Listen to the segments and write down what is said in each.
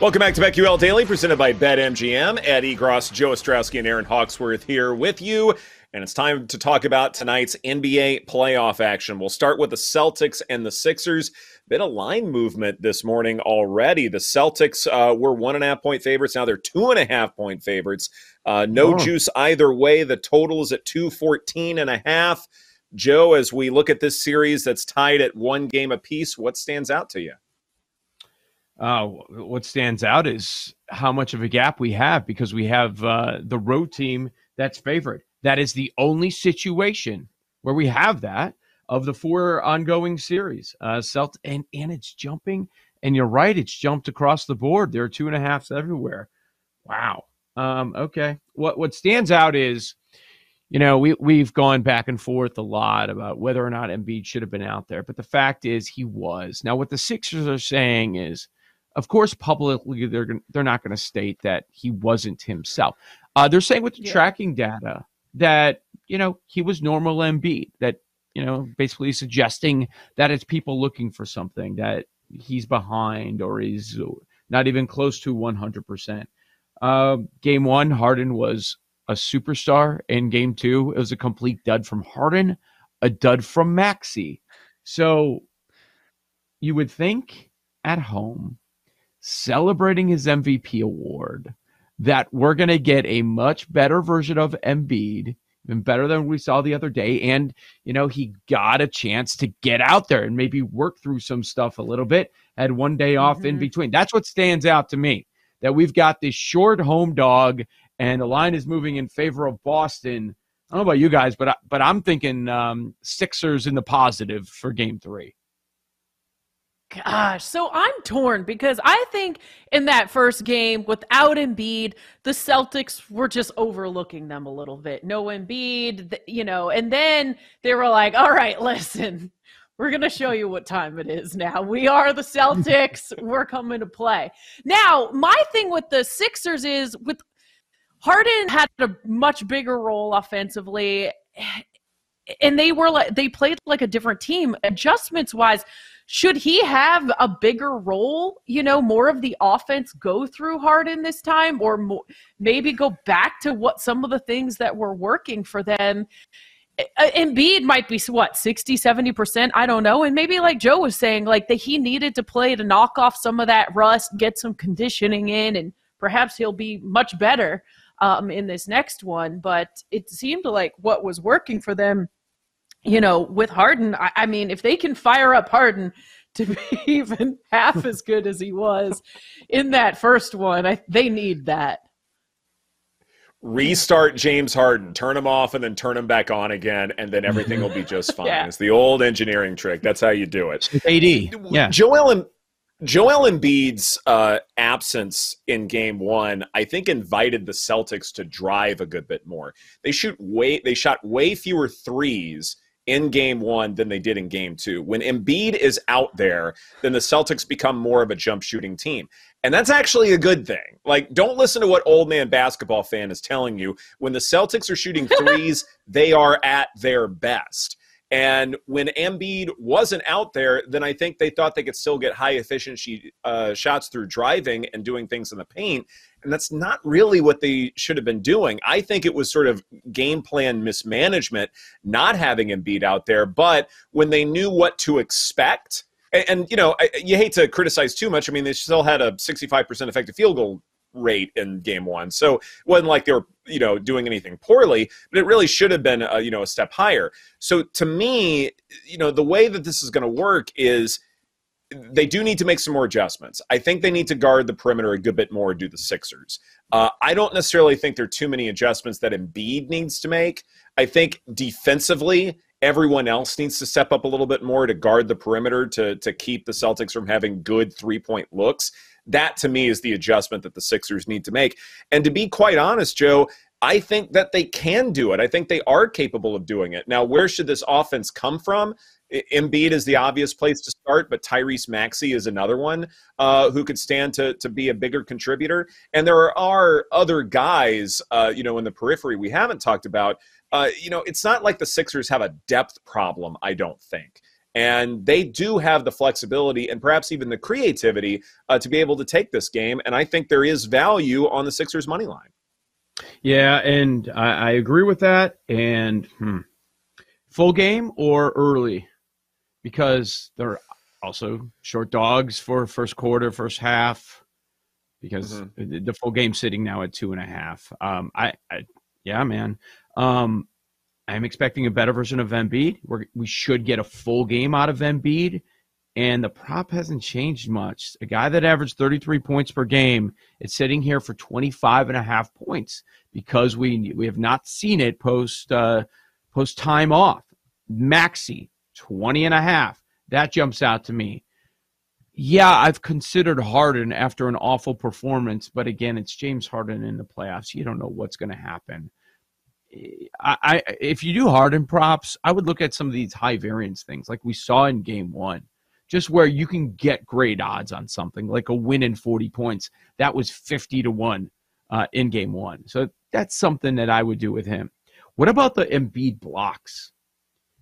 Welcome back to BetQL Daily, presented by BetMGM. Ed Egros, Joe Ostrowski, and Erin Hawksworth here with you. And it's time to talk about tonight's NBA playoff action. We'll start with the Celtics and the Sixers. Bit of line movement this morning already. The Celtics uh, were one and a half point favorites. Now they're two and a half point favorites. Uh, no oh. juice either way. The total is at 214 and a half. Joe, as we look at this series that's tied at one game apiece, what stands out to you? Uh, what stands out is how much of a gap we have because we have uh, the road team that's favored. That is the only situation where we have that of the four ongoing series. Uh, Celt and and it's jumping. And you're right, it's jumped across the board. There are two and a halfs everywhere. Wow. Um, okay. What what stands out is, you know, we we've gone back and forth a lot about whether or not Embiid should have been out there, but the fact is he was. Now, what the Sixers are saying is of course, publicly they're they're not going to state that he wasn't himself. Uh, they're saying with the yeah. tracking data that you know he was normal Embiid. That you know basically suggesting that it's people looking for something that he's behind or he's not even close to 100 percent. Uh, game one, Harden was a superstar. In game two, it was a complete dud from Harden, a dud from Maxey. So you would think at home celebrating his MVP award that we're going to get a much better version of Embiid, even better than we saw the other day. And, you know, he got a chance to get out there and maybe work through some stuff a little bit, had one day off mm-hmm. in between. That's what stands out to me that we've got this short home dog and the line is moving in favor of Boston. I don't know about you guys, but I, but I'm thinking um, Sixers in the positive for Game Three. Gosh, so I'm torn because I think in that first game without Embiid, the Celtics were just overlooking them a little bit. No Embiid, you know, and then they were like, "All right, listen, we're going to show you what time it is now. We are the Celtics. we're coming to play." Now, my thing with the Sixers is with Harden had a much bigger role offensively and they were like they played like a different team adjustments wise should he have a bigger role, you know, more of the offense go through Harden this time? Or more, maybe go back to what some of the things that were working for them? Embiid might be what 60 70% I don't know. And maybe like Joe was saying like that he needed to play to knock off some of that rust get some conditioning in and perhaps he'll be much better um, in this next one. But it seemed like what was working for them you know, with Harden, I, I, mean, if they can fire up Harden to be even half as good as he was in that first one, I, they need that. Restart James Harden, turn him off, and then turn him back on again, and then everything will be just fine. yeah. It's the old engineering trick. That's how you do it. AD, yeah. Joel and Joel Embiid's uh, absence in Game One, I think, invited the Celtics to drive a good bit more. They shoot way, they shot way fewer threes in game one than they did in game two. When Embiid is out there, then the Celtics become more of a jump shooting team. And that's actually a good thing. Like, don't listen to what old man basketball fan is telling you. When the Celtics are shooting threes, they are at their best. And when Embiid wasn't out there, then I think they thought they could still get high efficiency uh, shots through driving and doing things in the paint. And that's not really what they should have been doing. I think it was sort of game plan mismanagement not having Embiid out there. But when they knew what to expect, and, and you know, I, you hate to criticize too much. I mean, they still had a 65% effective field goal rate in game one. So it wasn't like they were, you know, doing anything poorly, but it really should have been, a, you know, a step higher. So to me, you know, the way that this is going to work is they do need to make some more adjustments. I think they need to guard the perimeter a good bit more, do the Sixers. Uh, I don't necessarily think there are too many adjustments that Embiid needs to make. I think defensively, everyone else needs to step up a little bit more to guard the perimeter to to keep the Celtics from having good three point looks. That to me is the adjustment that the Sixers need to make. And to be quite honest, Joe, I think that they can do it. I think they are capable of doing it. Now, where should this offense come from? Embiid is the obvious place to start, but Tyrese Maxey is another one uh, who could stand to to be a bigger contributor. And there are other guys, uh, you know, in the periphery we haven't talked about. Uh, you know, it's not like the Sixers have a depth problem. I don't think. And they do have the flexibility and perhaps even the creativity uh, to be able to take this game. And I think there is value on the Sixers' money line. Yeah, and I, I agree with that. And hmm, full game or early? because they're also short dogs for first quarter, first half, because mm-hmm. the full game sitting now at two and a half. Um, I, I yeah, man. Um, I'm expecting a better version of Embiid. We're, we should get a full game out of Embiid, and the prop hasn't changed much. A guy that averaged 33 points per game is sitting here for 25 and a half points because we we have not seen it post uh, post time off. Maxey, 20 and a half. That jumps out to me. Yeah, I've considered Harden after an awful performance, but again, it's James Harden in the playoffs. You don't know what's going to happen. I, if you do Harden props, I would look at some of these high variance things like we saw in game one, just where you can get great odds on something like a win in 40 points. That was 50 to 1 uh, in game one. So that's something that I would do with him. What about the Embiid blocks?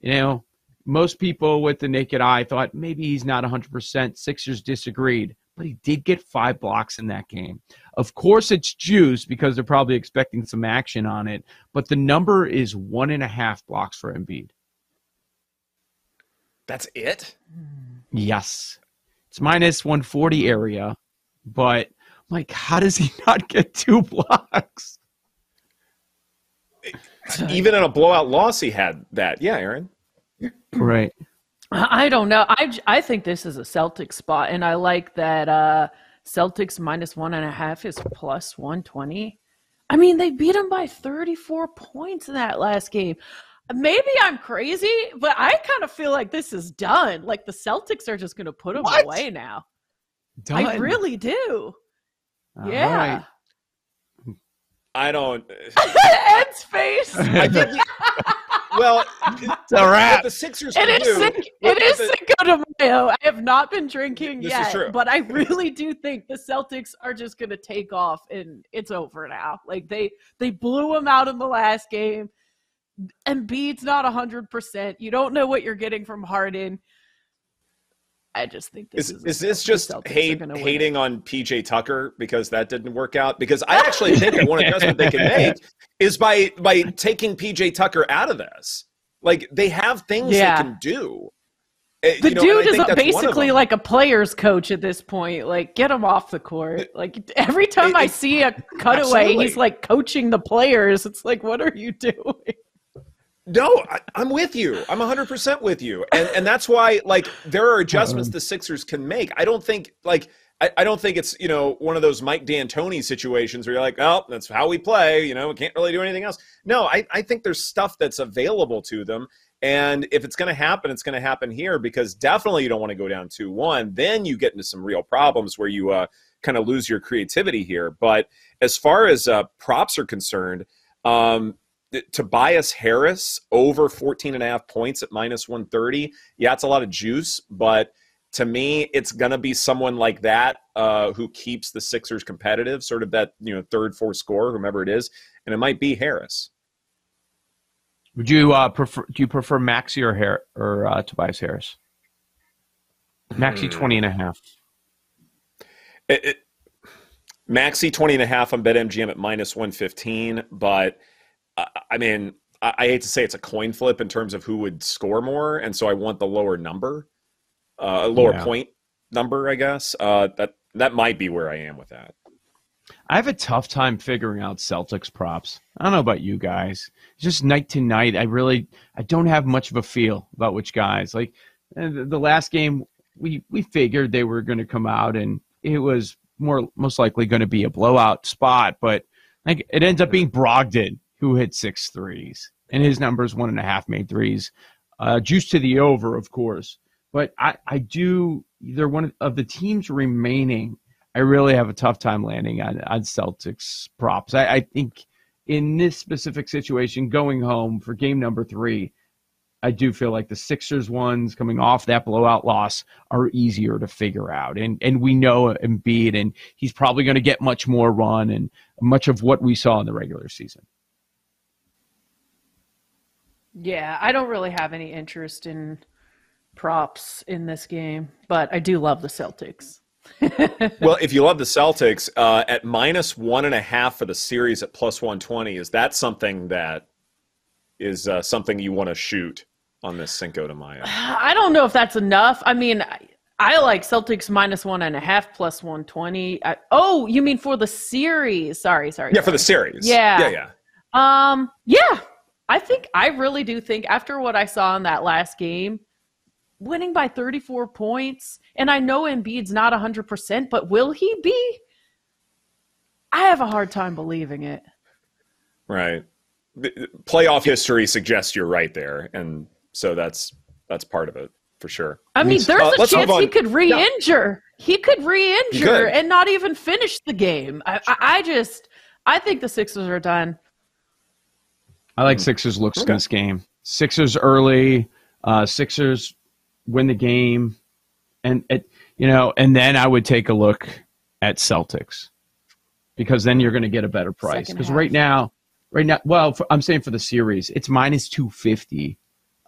You know, most people with the naked eye thought maybe he's not 100%. Sixers disagreed, but he did get five blocks in that game. Of course, it's juice because they're probably expecting some action on it, but the number is one and a half blocks for Embiid. That's it? Yes. It's minus 140 area, but like, how does he not get two blocks? Even in a blowout loss, he had that. Yeah, Erin. Right. I don't know. I, I think this is a Celtics spot, and I like that uh, Celtics minus one and a half is plus 120. I mean, they beat them by 34 points in that last game. Maybe I'm crazy, but I kind of feel like this is done. Like the Celtics are just going to put them what? away now. Done. I really do. All yeah. Right. I don't. Ed's face. I think, well, it's a wrap. The Sixers. It is. Do, it is the, Cinco de Mayo. I have not been drinking this yet, but I really do think the Celtics are just going to take off, and it's over now. Like they they blew them out in the last game. Embiid's not hundred percent. You don't know what you're getting from Harden. I just think this is. Is, is this just hate, hating on PJ Tucker because that didn't work out? Because I actually think that one adjustment they can make is by by taking PJ Tucker out of this. Like they have things yeah. they can do. Eh, the you know, dude is basically like a player's coach at this point. Like, get him off the court. Like every time it, I see a cutaway, absolutely. he's like coaching the players. It's like, what are you doing? No, I, am with you. I'm 100% with you. And and that's why like there are adjustments uh-huh. the Sixers can make. I don't think like I, I don't think it's, you know, one of those Mike D'Antoni situations where you're like, oh, that's how we play, you know, we can't really do anything else. No, I, I think there's stuff that's available to them. And if it's going to happen, it's going to happen here because definitely you don't want to go down 2 1. Then you get into some real problems where you uh, kind of lose your creativity here. But as far as uh, props are concerned, um, Tobias Harris over 14 and a half points at minus 130. Yeah, it's a lot of juice, but to me, it's going to be someone like that uh, who keeps the Sixers competitive, sort of that you know third, fourth score, whomever it is, and it might be Harris. Would you uh, prefer? Do you prefer Maxey or Har- or uh, Tobias Harris? Maxey hmm. 20 and a half. It, it, Maxey 20 and a half on BetMGM at minus 115, but – I mean, I, I hate to say it's a coin flip in terms of who would score more, and so I want the lower number, uh, a lower yeah. point number, I guess. Uh, that that might be where I am with that. I have a tough time figuring out Celtics props. I don't know about you guys. It's just night to night. I really I don't have much of a feel about which guys. Like the last game, we we figured they were going to come out, and it was more most likely going to be a blowout spot, but like it ends up being Brogdon who hit six threes, and his numbers one and a half made threes. Uh, juice to the over, of course. But I, I do. They're one of the teams remaining. I really have a tough time landing on, on Celtics props. I, I think in this specific situation, going home for game number three, I do feel like the Sixers ones coming off that blowout loss are easier to figure out. And and we know Embiid and he's probably going to get much more run and much of what we saw in the regular season. Yeah, I don't really have any interest in props in this game, but I do love the Celtics. well, if you love the Celtics, uh, at minus one and a half for the series at plus 120, is that something that is uh, something you want to shoot on this Cinco de Mayo? I don't know if that's enough. I mean, I, I like Celtics minus one and a half plus 120. I, oh, you mean for the series? Sorry, sorry. Yeah, sorry. for the series. Yeah. Yeah, yeah. Um, yeah. I think I really do think after what I saw in that last game, winning by 34 points, and I know Embiid's not 100%, but will he be? I have a hard time believing it. Right. Playoff history suggests you're right there, and so that's that's part of it for sure. I mean, there's uh, a chance he could re-injure. Yeah. He could re-injure and not even finish the game. I, I, I, just, I think the Sixers are done. I like Sixers looks okay. in this game. Sixers early. Uh, Sixers win the game, and it, you know, and then I would take a look at Celtics because then you're going to get a better price. Because right now, right now, well, for, I'm saying for the series, it's minus two fifty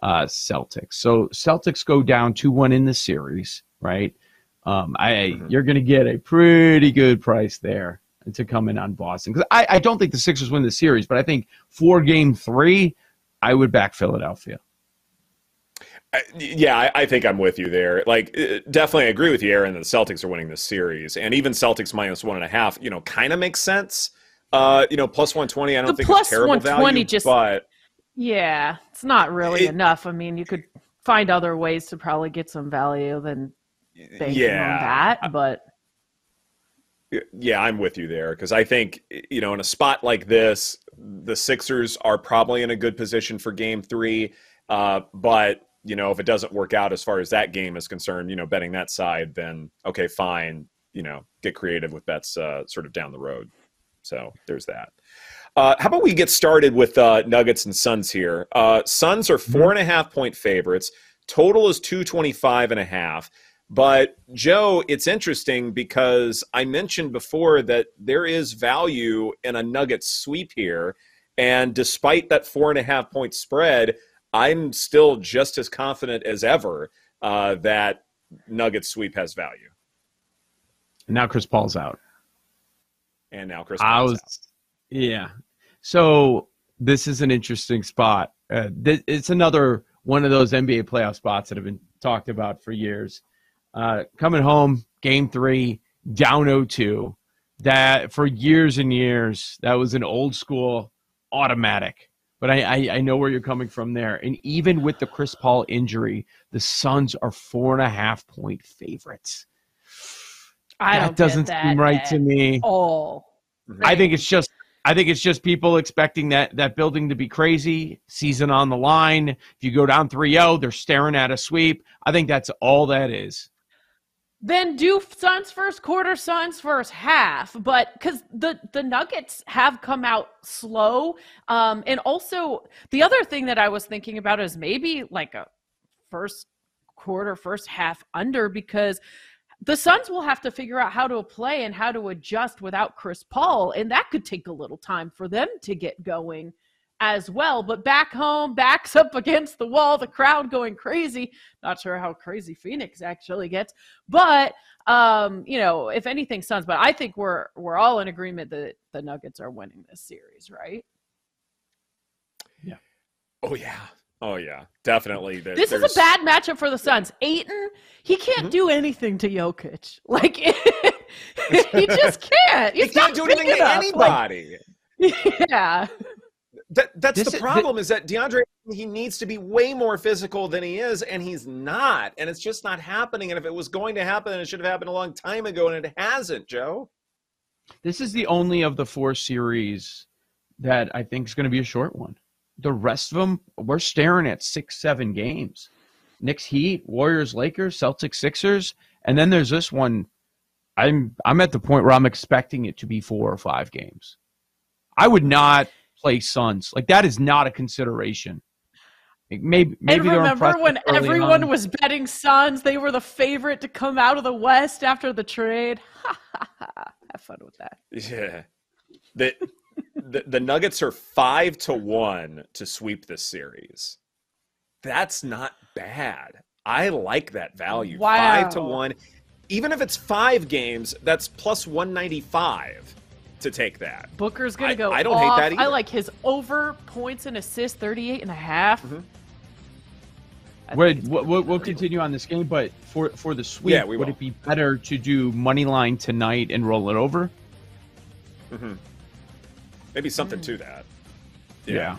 uh, Celtics. So Celtics go down two one in the series, right? Um, I mm-hmm. you're going to get a pretty good price there to come in on Boston because I, I don't think the Sixers win the series, but I think for Game Three, I would back Philadelphia yeah, I, I, think I'm with you there. Like, uh, definitely agree with you, Erin. That the Celtics are winning this series, and even Celtics minus one and a half, you know, kind of makes sense. Uh, you know, plus one twenty, I don't the think plus it's terrible value, just, but yeah, it's not really it, enough. I mean, you could find other ways to probably get some value than banking yeah, on that, but yeah, I'm with you there because I think you know, in a spot like this, the Sixers are probably in a good position for Game Three, uh, but you know, if it doesn't work out as far as that game is concerned, you know, betting that side, then okay, fine, you know, get creative with bets uh, sort of down the road. So there's that. Uh, how about we get started with uh, Nuggets and Suns here? Uh, Suns are mm-hmm. four and a half point favorites. Total is 225 and a half. But Joe, it's interesting because I mentioned before that there is value in a Nuggets sweep here. And despite that four and a half point spread, I'm still just as confident as ever uh, that Nuggets sweep has value. And now Chris Paul's out. And now Chris Paul's was, out. Yeah. So this is an interesting spot. Uh, th- it's another one of those NBA playoff spots that have been talked about for years. Uh, coming home, game three, down 0-2. That for years and years, that was an old school automatic but I, I, I know where you're coming from there. And even with the Chris Paul injury, the Suns are four and a half point favorites. I that doesn't that seem right to me. Oh, I think it's just I think it's just people expecting that that building to be crazy, season on the line. If you go down 3-0, they're staring at a sweep. I think that's all that is. Then do Suns first quarter, Suns first half, but because the the Nuggets have come out slow, um, and also the other thing that I was thinking about is maybe like a first quarter, first half under because the Suns will have to figure out how to play and how to adjust without Chris Paul, and that could take a little time for them to get going as well. But back home, backs up against the wall, the crowd going crazy. Not sure how crazy Phoenix actually gets, but um, you know, if anything, Suns. But I think we're we're all in agreement that the Nuggets are winning this series, right? Yeah. Oh yeah. Oh yeah, definitely. There, this is a bad matchup for the Suns. Ayton, he can't mm-hmm. do anything to Jokic. Like he just can't. He's he can't do anything enough. to anybody. Like, yeah. That that's this the problem is, is that DeAndre he needs to be way more physical than he is, and he's not, and it's just not happening. And if it was going to happen, it should have happened a long time ago, and it hasn't, Joe. This is the only of the four series that I think is going to be a short one. The rest of them, we're staring at six, seven games. Knicks, Heat, Warriors, Lakers, Celtics, Sixers, and then there's this one. I'm I'm at the point where I'm expecting it to be four or five games. I would not play Suns. Like that is not a consideration. Maybe, maybe and remember when everyone on. was betting Suns, they were the favorite to come out of the West after the trade. Have fun with that. Yeah, the, the the Nuggets are five to one to sweep this series. That's not bad. I like that value. Wow. Five to one, even if it's five games, that's plus one ninety five to take that. Booker's gonna go. I, don't off. hate that. Either. I like his over points and assists, 38 and a half. Mm-hmm. We'll, we'll, we'll, continue on this game, but for for the sweep, yeah, would it be better to do money line tonight and roll it over? Mm-hmm. Maybe something mm. to that. Yeah. yeah.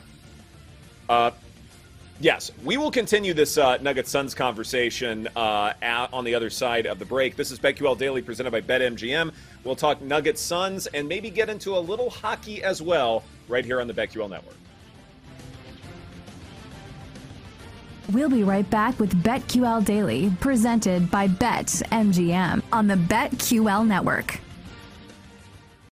Uh, yes, we will continue this uh, Nugget Suns conversation uh, on the other side of the break. This is BetQL Daily presented by BetMGM. We'll talk Nugget Suns and maybe get into a little hockey as well right here on the BetQL Network. We'll be right back with BetQL Daily, presented by BetMGM on the BetQL Network.